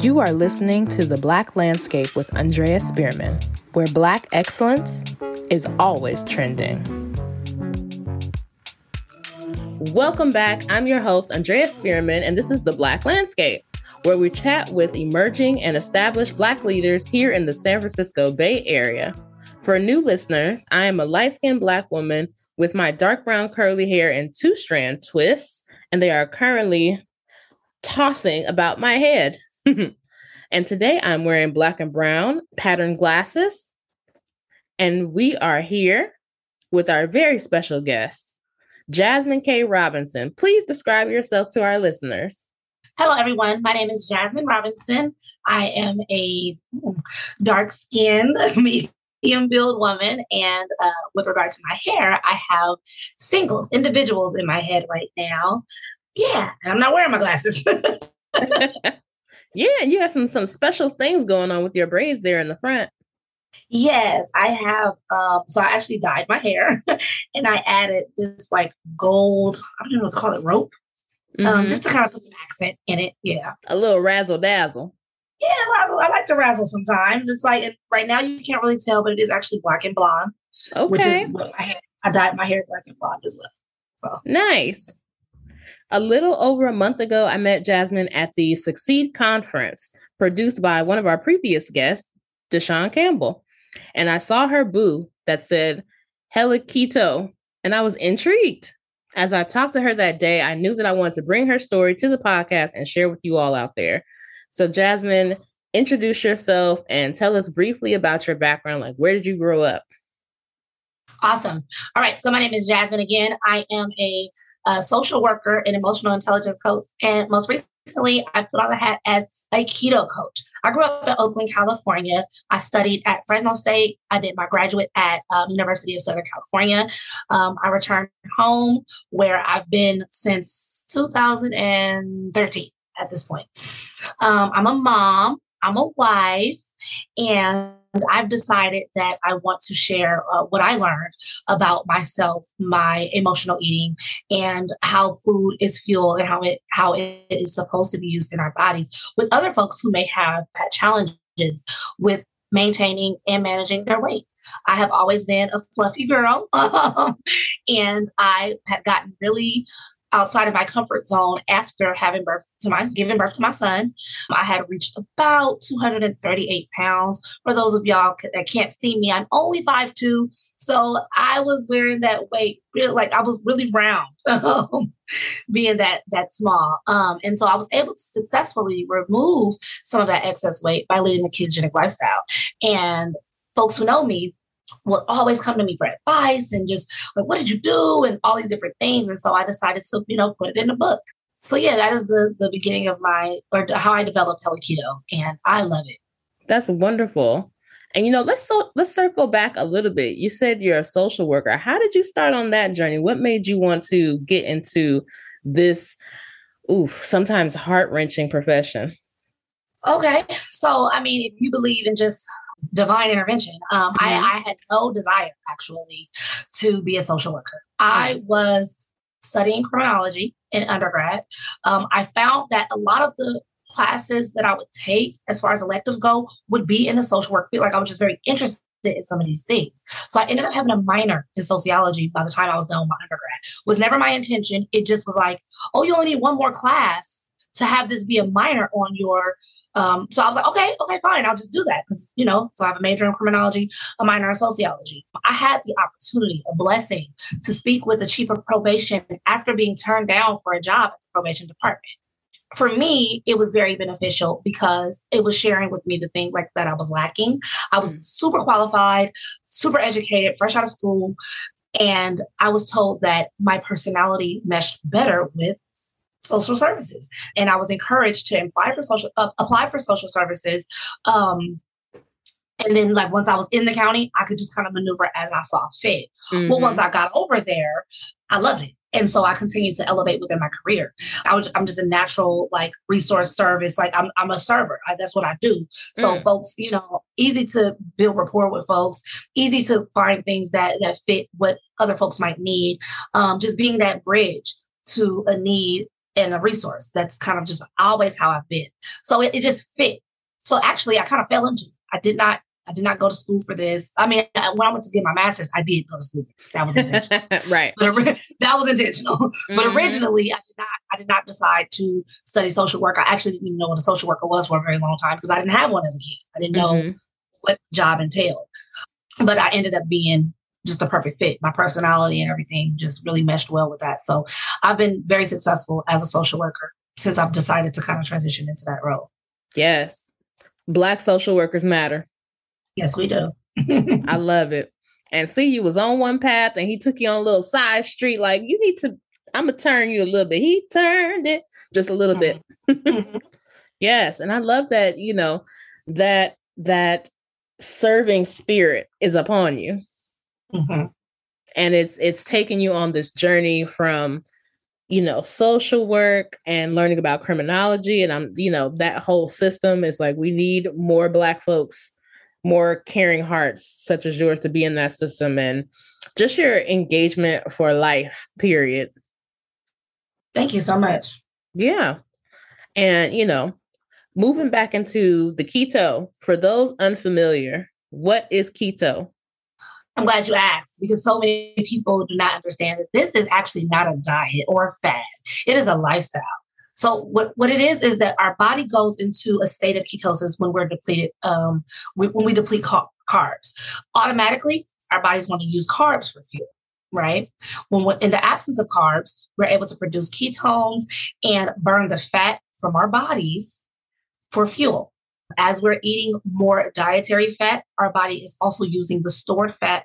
You are listening to The Black Landscape with Andrea Spearman, where Black excellence is always trending. Welcome back. I'm your host, Andrea Spearman, and this is The Black Landscape, where we chat with emerging and established Black leaders here in the San Francisco Bay Area. For new listeners, I am a light skinned Black woman with my dark brown curly hair and two strand twists, and they are currently tossing about my head. and today I'm wearing black and brown patterned glasses. And we are here with our very special guest, Jazmyn K. Robinson. Please describe yourself to our listeners. Hello, everyone. My name is Jazmyn Robinson. I am a dark skinned, medium build woman. And uh, with regards to my hair, I have singles, individuals in my head right now. Yeah, and I'm not wearing my glasses. yeah, you have some some special things going on with your braids there in the front. Yes, I have. Um, so I actually dyed my hair and I added this like gold, I don't know what to call it, rope. Um, mm-hmm. Um, just to kind of put some accent in it. Yeah. A little razzle dazzle. Yeah, I, I, like to razzle sometimes. It's like right now you can't really tell, but it is actually black and blonde. Okay. Which is what I had. I dyed my hair black and blonde as well. So. Nice. A little over a month ago, I met Jazmyn at the Succeed conference produced by one of our previous guests, Deshaun Campbell. And I saw her boo that said Hella Keto, and I was intrigued. As I talked to her that day, I knew that I wanted to bring her story to the podcast and share with you all out there. So, Jazmyn, introduce yourself and tell us briefly about your background. Like, where did you grow up? Awesome. All right. So, my name is Jazmyn again. I am a a social worker and emotional intelligence coach. And most recently, I put on the hat as a keto coach. I grew up in Oakland, California. I studied at Fresno State. I did my graduate at um, University of Southern California. Um, I returned home where I've been since 2013 at this point. Um, I'm a mom. I'm a wife, and I've decided that I want to share uh, what I learned about myself, my emotional eating, and how food is fuel and how it how it is supposed to be used in our bodies with other folks who may have had challenges with maintaining and managing their weight. I have always been a fluffy girl, um, and I had gotten really outside of my comfort zone after having birth to my giving birth to my son. I had reached about 238 pounds. For those of y'all that can't see me, I'm only 5'2. So I was wearing that weight like I was really round, um, being that that small. Um, and so I was able to successfully remove some of that excess weight by leading a ketogenic lifestyle. And folks who know me would always come to me for advice and just like, what did you do? And all these different things. And so I decided to, you know, put it in a book. So yeah, that is the the beginning of my or how I developed Hella Keto, and I love it. That's wonderful. And you know, let's so let's circle back a little bit. You said you're a social worker. How did you start on that journey? What made you want to get into this ooh, sometimes heart-wrenching profession? Okay. So I mean, if you believe in just divine intervention. Um, mm-hmm. I, I, had no desire actually to be a social worker. I was studying criminology in undergrad. Um, I found that a lot of the classes that I would take, as far as electives go, would be in the social work field. Like I was just very interested in some of these things. So I ended up having a minor in sociology by the time I was done with my undergrad. Was never my intention. It just was like, oh, you only need one more class to have this be a minor on your um, so I was like, okay, okay, fine, I'll just do that because you know. So I have a major in criminology, a minor in sociology. I had the opportunity, a blessing, to speak with the chief of probation after being turned down for a job at the probation department. For me, it was very beneficial because it was sharing with me the things like that I was lacking. I was mm. super qualified, super educated, fresh out of school, and I was told that my personality meshed better with social services. And I was encouraged to apply for social uh, apply for social services. Um, and then like once I was in the county, I could just kind of maneuver as I saw fit. Mm-hmm. Well, once I got over there, I loved it. And so I continued to elevate within my career. I was I'm just a natural like resource service. Like I'm I'm a server. I, that's what I do. So mm. folks, you know, easy to build rapport with folks, easy to find things that that fit what other folks might need. Um, just being that bridge to a need and a resource. That's kind of just always how I've been. So it, it just fit. So actually, I kind of fell into it. I did not. I did not go to school for this. I mean, when I went to get my master's, I did go to school for this. That was intentional. right. But, that was intentional. Mm-hmm. But originally, I did not. I did not decide to study social work. I actually didn't even know what a social worker was for a very long time because I didn't have one as a kid. I didn't know mm-hmm. what job entailed. But I ended up being just the perfect fit. My personality and everything just really meshed well with that. So I've been very successful as a social worker since I've decided to kind of transition into that role. Yes. Black social workers matter. Yes, we do. I love it. And see, you was on one path and he took you on a little side street. Like, you need to, I'm going to turn you a little bit. He turned it just a little bit. Mm-hmm. yes. And I love that, you know, that, that serving spirit is upon you. Mm-hmm. And it's it's taking you on this journey from, you know, social work and learning about criminology. And I'm, you know, that whole system is like we need more black folks, more caring hearts such as yours to be in that system and just your engagement for life, period. Thank you so much. Yeah. And you know, moving back into the keto, for those unfamiliar, what is keto? I'm glad you asked because so many people do not understand that this is actually not a diet or a fad. It is a lifestyle. So what, what it is is that our body goes into a state of ketosis when we're depleted, um, when we deplete carbs. Automatically, our bodies want to use carbs for fuel, right? When we're, in the absence of carbs, we're able to produce ketones and burn the fat from our bodies for fuel. As we're eating more dietary fat, our body is also using the stored fat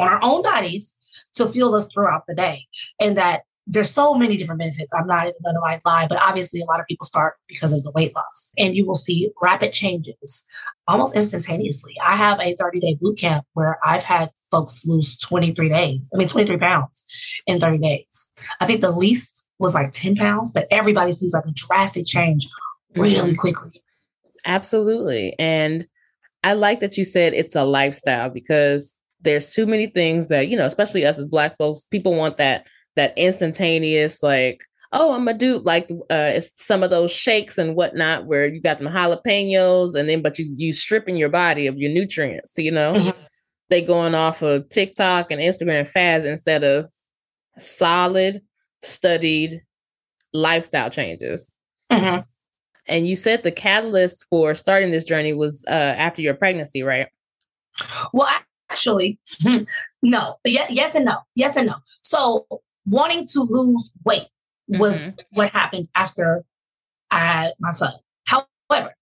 on our own bodies to fuel us throughout the day. And that there's so many different benefits. I'm not even going to like lie, but obviously a lot of people start because of the weight loss, and you will see rapid changes almost instantaneously. I have a 30 day boot camp where I've had folks lose 23 days. I mean, 23 pounds in 30 days. I think the least was like 10 pounds, but everybody sees like a drastic change really mm-hmm. quickly. Absolutely. And I like that you said it's a lifestyle because there's too many things that, you know, especially us as black folks, people want that that instantaneous like oh, I'm gonna do like uh, it's some of those shakes and whatnot where you got them jalapenos and then but you you stripping your body of your nutrients, you know. Mm-hmm. They going off of TikTok and Instagram fads instead of solid, studied lifestyle changes. Mm-hmm. And you said the catalyst for starting this journey was uh, after your pregnancy, right? Well, actually, no. Yes, yes and no. Yes and no. So wanting to lose weight was mm-hmm. what happened after I had my son. However,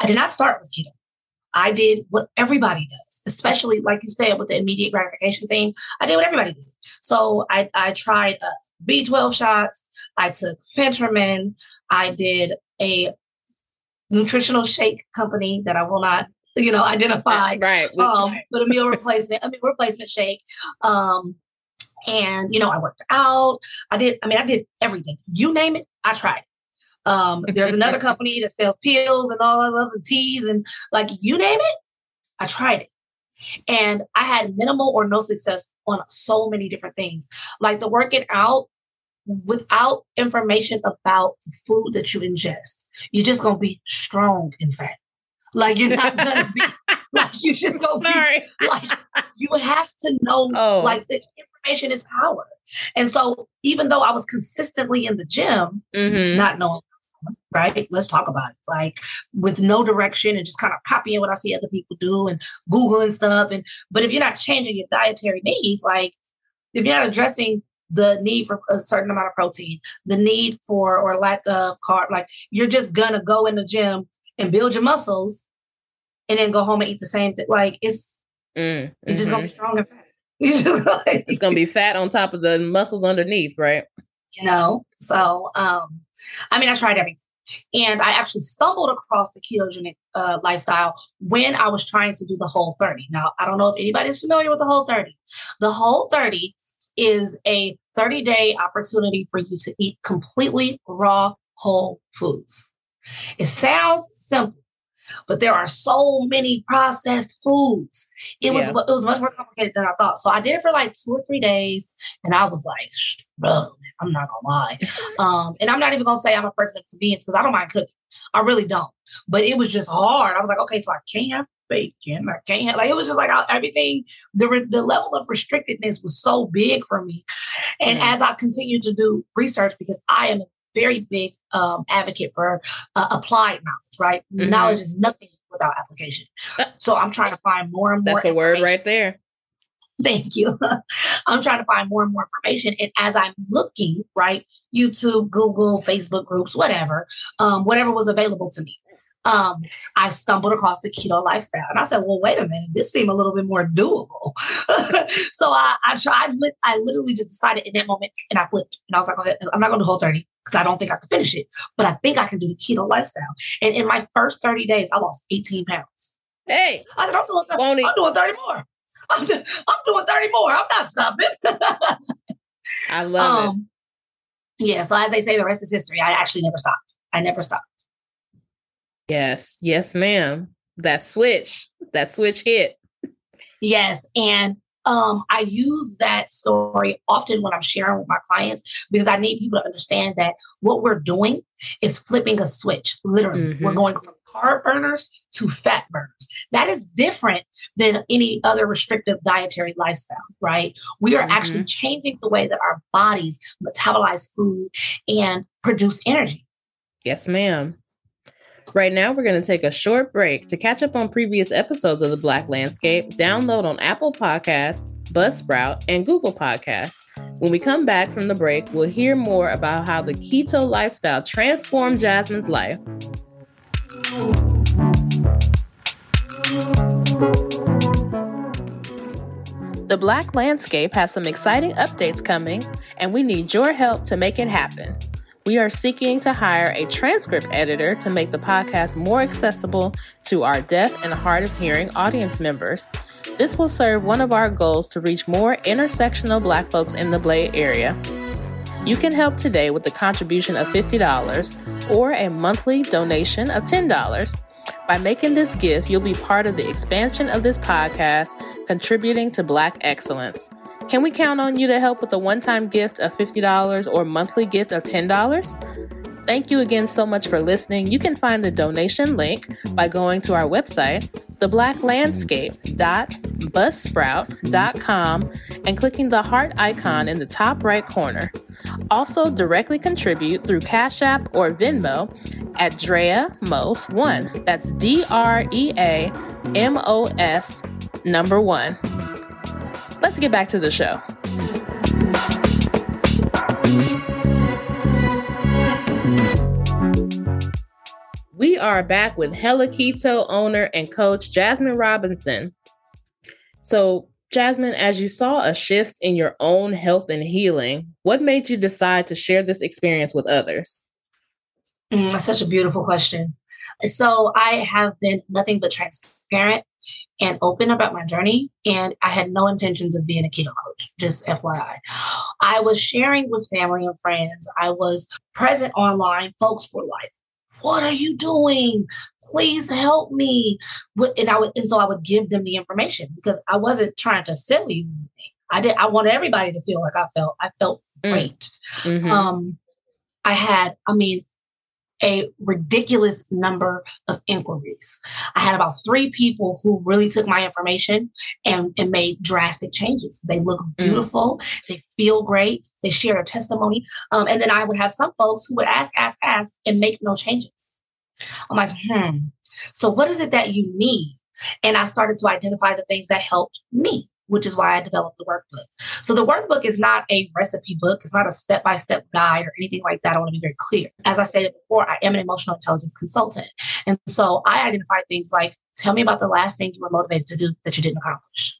I did not start with keto. I did what everybody does, especially like you said with the immediate gratification thing. I did what everybody did. So I, I tried uh, B12 shots. I took Phentermine. I did a nutritional shake company that I will not, you know, identify. Right. Um, but a meal replacement, a meal replacement shake. Um, and you know, I worked out. I did. I mean, I did everything. You name it, I tried. Um, there's another company that sells pills and all those other teas and like you name it, I tried it. And I had minimal or no success on so many different things. Like the working out without information about the food that you ingest, you're just gonna be strong in fat. Like you're not gonna be like you just gonna Sorry. be like you have to know oh. like the information is power. And so even though I was consistently in the gym, mm-hmm. not knowing right? Let's talk about it. Like with no direction and just kind of copying what I see other people do and Googling stuff. And but if you're not changing your dietary needs, like if you're not addressing the need for a certain amount of protein, the need for or lack of carb. Like you're just gonna go in the gym and build your muscles and then go home and eat the same thing. Like it's mm, mm-hmm. you're just gonna be strong and fat. like, it's gonna be fat on top of the muscles underneath, right? You know, so um, I mean, I tried everything. And I actually stumbled across the ketogenic uh, lifestyle when I was trying to do the whole 30. Now, I don't know if anybody's familiar with the whole 30. The whole 30 is a 30 day opportunity for you to eat completely raw whole foods. It sounds simple, but there are so many processed foods. It was Yeah. it was much more complicated than I thought. So I did it for like two or three days, and I was like struggling. I'm not gonna lie, um, and I'm not even gonna say I'm a person of convenience because I don't mind cooking. I really don't. But it was just hard. I was like, okay, so I can't have bacon. I can't have like it was just like I- everything. The re- the level of restrictedness was so big for me, and Mm. as I continued to do research because I am a very big um, advocate for uh, applied knowledge. Right, Mhm. knowledge is nothing without application. So I'm trying to find more and more. That's a word right there. Thank you. I'm trying to find more and more information. And as I'm looking, right, YouTube, Google, Facebook groups, whatever, um, whatever was available to me, um, I stumbled across the keto lifestyle. And I said, well, wait a minute, this seemed a little bit more doable. so I, I tried, lit- I literally just decided in that moment and I flipped. And I was like, okay, I'm not going to hold 30 because I don't think I can finish it, but I think I can do the keto lifestyle. And in my first 30 days, I lost 18 pounds. Hey, I said, I'm doing, won't it? I'm doing 30 more. I'm, do- I'm doing 30 more. I'm not stopping. I love it. um, yeah, so as they say, the rest is history. I actually never stopped. I never stopped. Yes, yes, ma'am. That switch, that switch hit. Yes. And um, I use that story often when I'm sharing with my clients because I need people to understand that what we're doing is flipping a switch. Literally, we're Mhm. going from carb burners to fat burners. That is different than any other restrictive dietary lifestyle, right? We are actually changing the way that our bodies metabolize food and produce energy. Yes, ma'am. Right now, we're going to take a short break to catch up on previous episodes of The Black Landscape. Download on Apple Podcasts, Buzzsprout, and Google Podcasts. When we come back from the break, we'll hear more about how the keto lifestyle transformed Jazmyn's life. The Black Landscape has some exciting updates coming, and we need your help to make it happen. We are seeking to hire a transcript editor to make the podcast more accessible to our deaf and hard of hearing audience members. This will serve one of our goals to reach more intersectional Black folks in the Bay Area. You can help today with a contribution of $50 or a monthly donation of $10. By making this gift, you'll be part of the expansion of this podcast, contributing to Black excellence. Can we count on you to help with a one time gift of $50 or monthly gift of $10? Thank you again so much for listening. You can find the donation link by going to our website, theblacklandscape.buzzsprout.com, and clicking the heart icon in the top right corner. Also, directly contribute through Cash App or Venmo at Drea Mos 1. That's D R E A M O S number one. Let's get back to the show. We are back with Hella Keto owner and coach Jazmyn Robinson. So, Jazmyn, as you saw a shift in your own health and healing, what made you decide to share this experience with others? Mm, that's such a beautiful question. So I have been nothing but transparent and open about my journey, and I had no intentions of being a keto coach, just FYI. I was sharing with family and friends. I was present online. Folks were like, what are you doing? Please help me. And I would, and so I would give them the information because I wasn't trying to sell you. anything. I did. I wanted everybody to feel like I felt. I felt Mm. great. Mhm. Um, I had, I mean, a ridiculous number of inquiries. I had about three people who really took my information and, and made drastic changes. They look beautiful, they feel great, they share a testimony. Um, and then I would have some folks who would ask, ask, ask, and make no changes. I'm like, hmm. So what is it that you need? And I started to identify the things that helped me, which is why I developed the workbook. So the workbook is not a recipe book. It's not a step-by-step guide or anything like that. I want to be very clear. As I stated before, I am an emotional intelligence consultant. And so I identify things like, tell me about the last thing you were motivated to do that you didn't accomplish.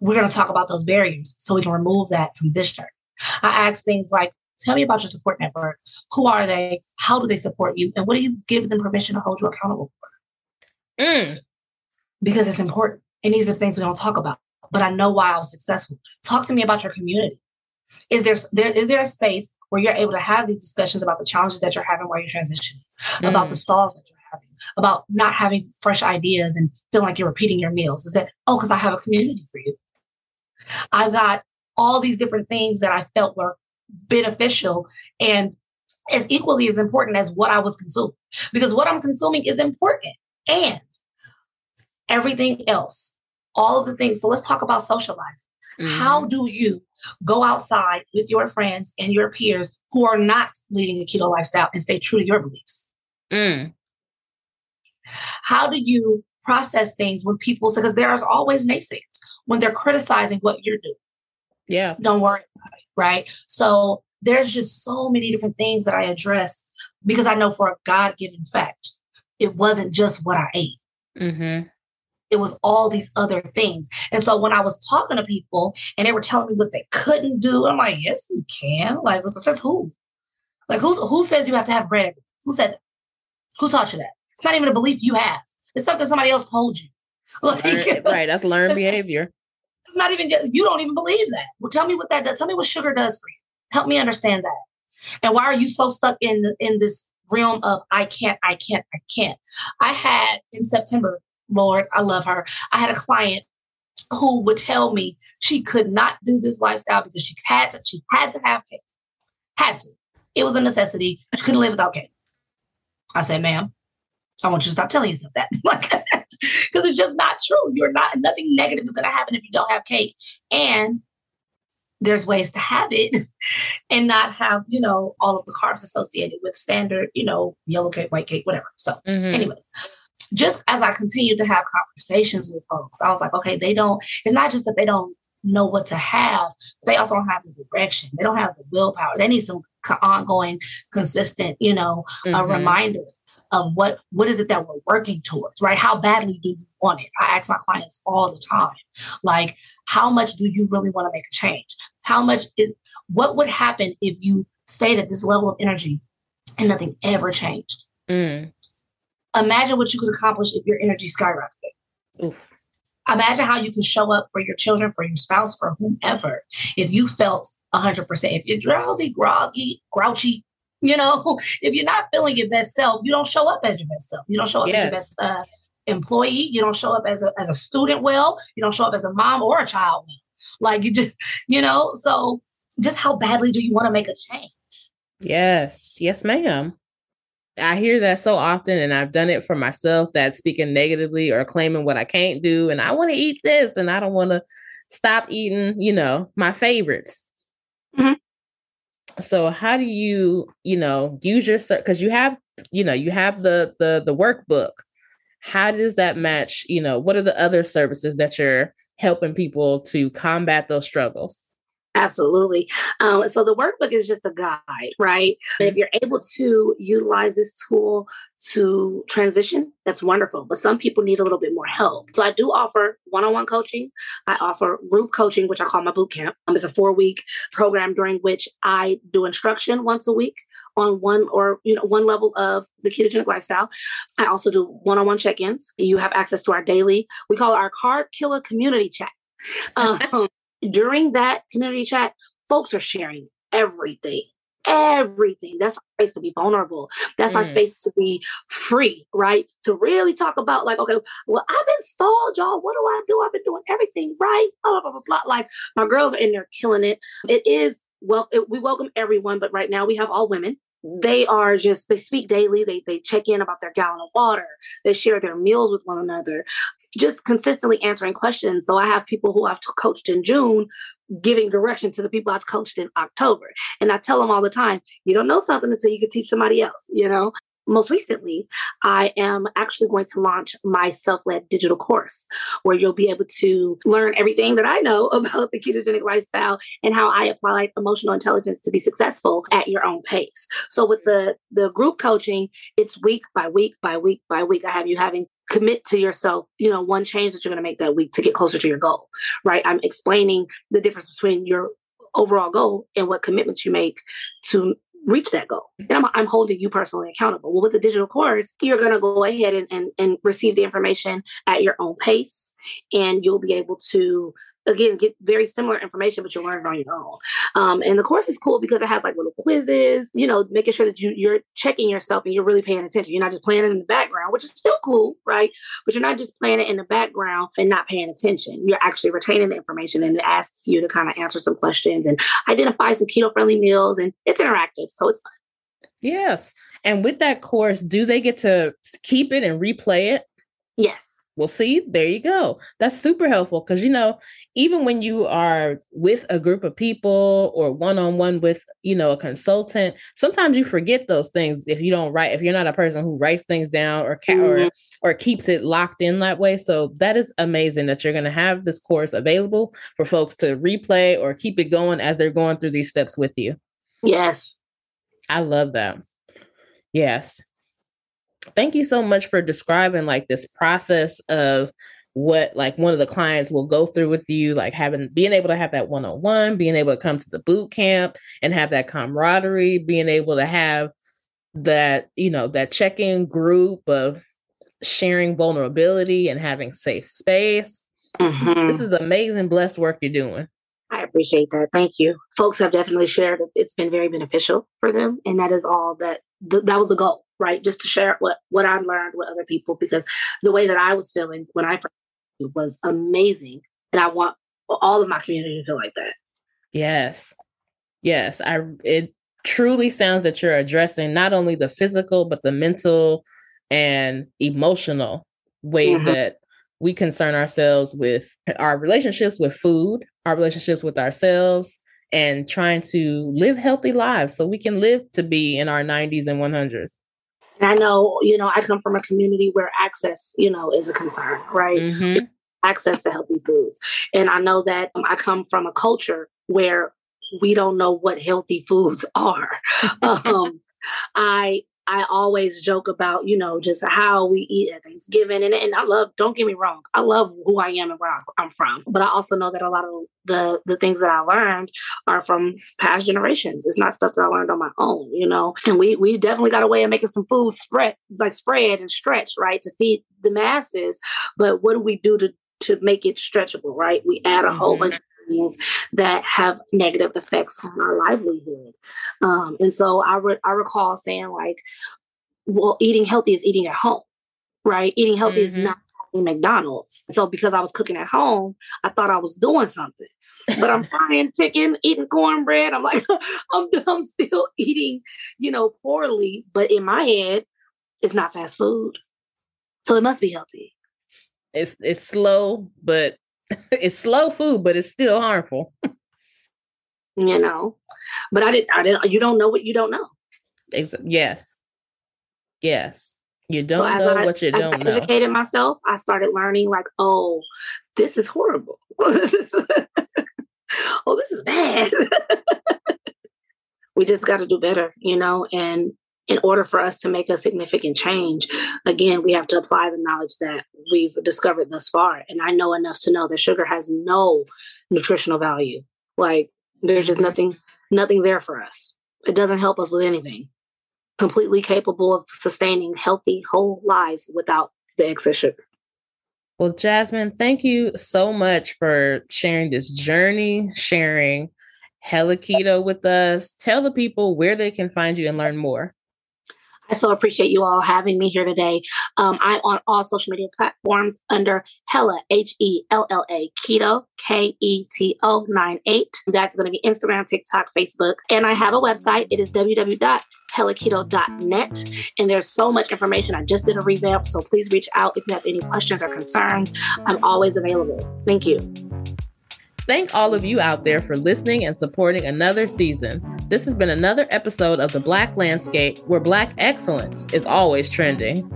We're going to talk about those barriers so we can remove that from this journey. I ask things like, tell me about your support network. Who are they? How do they support you? And what do you give them permission to hold you accountable for? Mm. because it's important. And these are things we don't talk about. But I know why I was successful. Talk to me about your community. Is there there is there a space where you're able to have these discussions about the challenges that you're having while you're transitioning, about Mm. the stalls that you're having, about not having fresh ideas and feeling like you're repeating your meals? Is that, oh, because I have a community for you. I've got all these different things that I felt were beneficial and as equally as important as what I was consuming. Because what I'm consuming is important. And everything else, all of the things. So let's talk about social life. Mm-hmm. How do you go outside with your friends and your peers who are not leading a keto lifestyle and stay true to your beliefs? Mm. How do you process things when people say, because there's always naysayers when they're criticizing what you're doing. Yeah. Don't worry about it. Right. So there's just so many different things that I address because I know for a God given fact, it wasn't just what I ate. Mm-hmm. It was all these other things. And so when I was talking to people and they were telling me what they couldn't do, I'm like, yes, you can. Like, says who? Like, who's, who says you have to have bread? Who said that? Who taught you that? It's not even a belief you have. It's something somebody else told you. Like, right. That's learned behavior. It's not even, you don't even believe that. Well, tell me what that does. Tell me what sugar does for you. Help me understand that. And why are you so stuck in, in this realm of I can't, I can't, I can't? I had in September, Lord, I love her. I had a client who would tell me she could not do this lifestyle because she had to, she had to have cake. Had to. It was a necessity. She couldn't live without cake. I said, ma'am, I want you to stop telling yourself that. because it's just not true. You're not, nothing negative is going to happen if you don't have cake. And there's ways to have it and not have, you know, all of the carbs associated with standard, you know, yellow cake, white cake, whatever. So, mm-hmm. anyways, just as I continued to have conversations with folks, I was like, okay, they don't, it's not just that they don't know what to have, but they also don't have the direction. They don't have the willpower. They need some ongoing, consistent, you know, uh, mm-hmm. uh, reminders of what what is it that we're working towards right how badly do you want it i ask my clients all the time like how much do you really want to make a change how much is what would happen if you stayed at this level of energy and nothing ever changed mm. Imagine what you could accomplish if your energy skyrocketed Oof. imagine how you could show up for your children for your spouse for whomever if you felt 100% if you're drowsy groggy grouchy you know, if you're not feeling your best self, you don't show up as your best self. You don't show up yes. as your best uh, employee. You don't show up as a, as a student well. You don't show up as a mom or a child well. Like you just, you know, so just how badly do you want to make a change? Yes. Yes, ma'am. I hear that so often, and I've done it for myself that speaking negatively or claiming what I can't do. And I want to eat this, and I don't want to stop eating, you know, my favorites. Mm-hmm so how do you you know use your because you have you know you have the the the workbook how does that match you know what are the other services that you're helping people to combat those struggles Absolutely. Um, so the workbook is just a guide, right? But if mm-hmm. you're able to utilize this tool to transition, that's wonderful. But some people need a little bit more help. So I do offer one-on-one coaching. I offer group coaching, which I call my boot camp. Um, it's a four-week program during which I do instruction once a week on one or you know one level of the ketogenic lifestyle. I also do one-on-one check-ins. You have access to our daily. We call it our carb killer community chat. Um, during that community chat, folks are sharing everything. Everything. That's our space to be vulnerable. That's mm. our space to be free, right? To really talk about, like, okay, well, I've been stalled, y'all. What do I do? I've been doing everything right. Blah, blah, blah, blah. Like, my girls are in there killing it. It is, well, it, we welcome everyone, but right now we have all women they are just they speak daily they they check in about their gallon of water they share their meals with one another just consistently answering questions. So I have people who I've coached in June giving direction to the people I've coached in October. And I tell them all the time, you don't know something until you can teach somebody else, you know? Most recently, I am actually going to launch my self led digital course where you'll be able to learn everything that I know about the ketogenic lifestyle and how I apply emotional intelligence to be successful at your own pace. So, with the, the group coaching, it's week by week by week by week. I have you having commit to yourself, you know, one change that you're going to make that week to get closer to your goal, right? I'm explaining the difference between your overall goal and what commitments you make to reach that goal. And I'm, I'm holding you personally accountable. Well, with the digital course, you're going to go ahead and, and, and receive the information at your own pace, and you'll be able to again get very similar information but you'll learn it on your own um, and the course is cool because it has like little quizzes you know making sure that you, you're checking yourself and you're really paying attention you're not just playing it in the background background, which is still cool, right? But you're not just playing it in the background and not paying attention. You're actually retaining the information and it asks you to kind of answer some questions and identify some keto friendly meals. And it's interactive. So it's fun. Yes. And with that course, do they get to keep it and replay it? Yes. Well, see, there you go. That's super helpful because, you know, even when you are with a group of people or one on one with, you know, a consultant, sometimes you forget those things if you don't write, if you're not a person who writes things down or, ca- mm-hmm. or, or keeps it locked in that way. So that is amazing that you're going to have this course available for folks to replay or keep it going as they're going through these steps with you. Yes. I love that. Yes thank you so much for describing like this process of what like one of the clients will go through with you like having being able to have that one-on-one being able to come to the boot camp and have that camaraderie being able to have that you know that check-in group of sharing vulnerability and having safe space mm-hmm. this is amazing blessed work you're doing I appreciate that. Thank you. Folks have definitely shared that it's been very beneficial for them. And that is all that th- that was the goal right? Just to share what what I learned with other people because the way that I was feeling when I was amazing, and I want all of my community to feel like that. Yes, yes, I it truly sounds that you're addressing not only the physical but the mental and emotional ways mm-hmm. that we concern ourselves with our relationships with food, our relationships with ourselves, and trying to live healthy lives so we can live to be in our 90s and 100s. And I know, you know, I come from a community where access, you know, is a concern, right? Mm-hmm. Access to healthy foods. And I know that um, I come from a culture where we don't know what healthy foods are. um, I I always joke about, you know, just how we eat at Thanksgiving. And, and I love, don't get me wrong, I love who I am and where I'm from. But I also know that a lot of the, the things that I learned are from past generations. It's not stuff that I learned on my own, you know. And we we definitely got a way of making some food spread, like spread and stretch, right, to feed the masses. But what do we do to to make it stretchable, right? We add a mm-hmm. whole bunch things that have negative effects on our livelihood. Um, and so I, re- I recall saying, like, well, eating healthy is eating at home, right? Eating healthy mm-hmm. is not McDonald's. So because I was cooking at home, I thought I was doing something. but I'm frying chicken, eating cornbread. I'm like, I'm, I'm still eating, you know, poorly. But in my head, it's not fast food. So it must be healthy. It's it's slow, but it's slow food, but it's still harmful. you know, but I didn't. I didn't. You don't know what you don't know. yes, yes. You don't so know I, what you don't I know. educated myself. I started learning like, oh, this is horrible. oh, this is bad. we just got to do better, you know. And in order for us to make a significant change, again, we have to apply the knowledge that we've discovered thus far. And I know enough to know that sugar has no nutritional value. Like there's just nothing, nothing there for us. It doesn't help us with anything. Completely capable of sustaining healthy, whole lives without the excess sugar. Well, Jazmyn, thank you so much for sharing this journey, sharing Hella Keto with us. Tell the people where they can find you and learn more. I so appreciate you all having me here today. Um, I'm on all social media platforms under Hella, H E L L A, Keto, K E T O 9 8. That's going to be Instagram, TikTok, Facebook. And I have a website. It is www.hellaketo.net. And there's so much information. I just did a revamp. So please reach out if you have any questions or concerns. I'm always available. Thank you. Thank all of you out there for listening and supporting another season. This has been another episode of The Black Landscape, where Black excellence is always trending.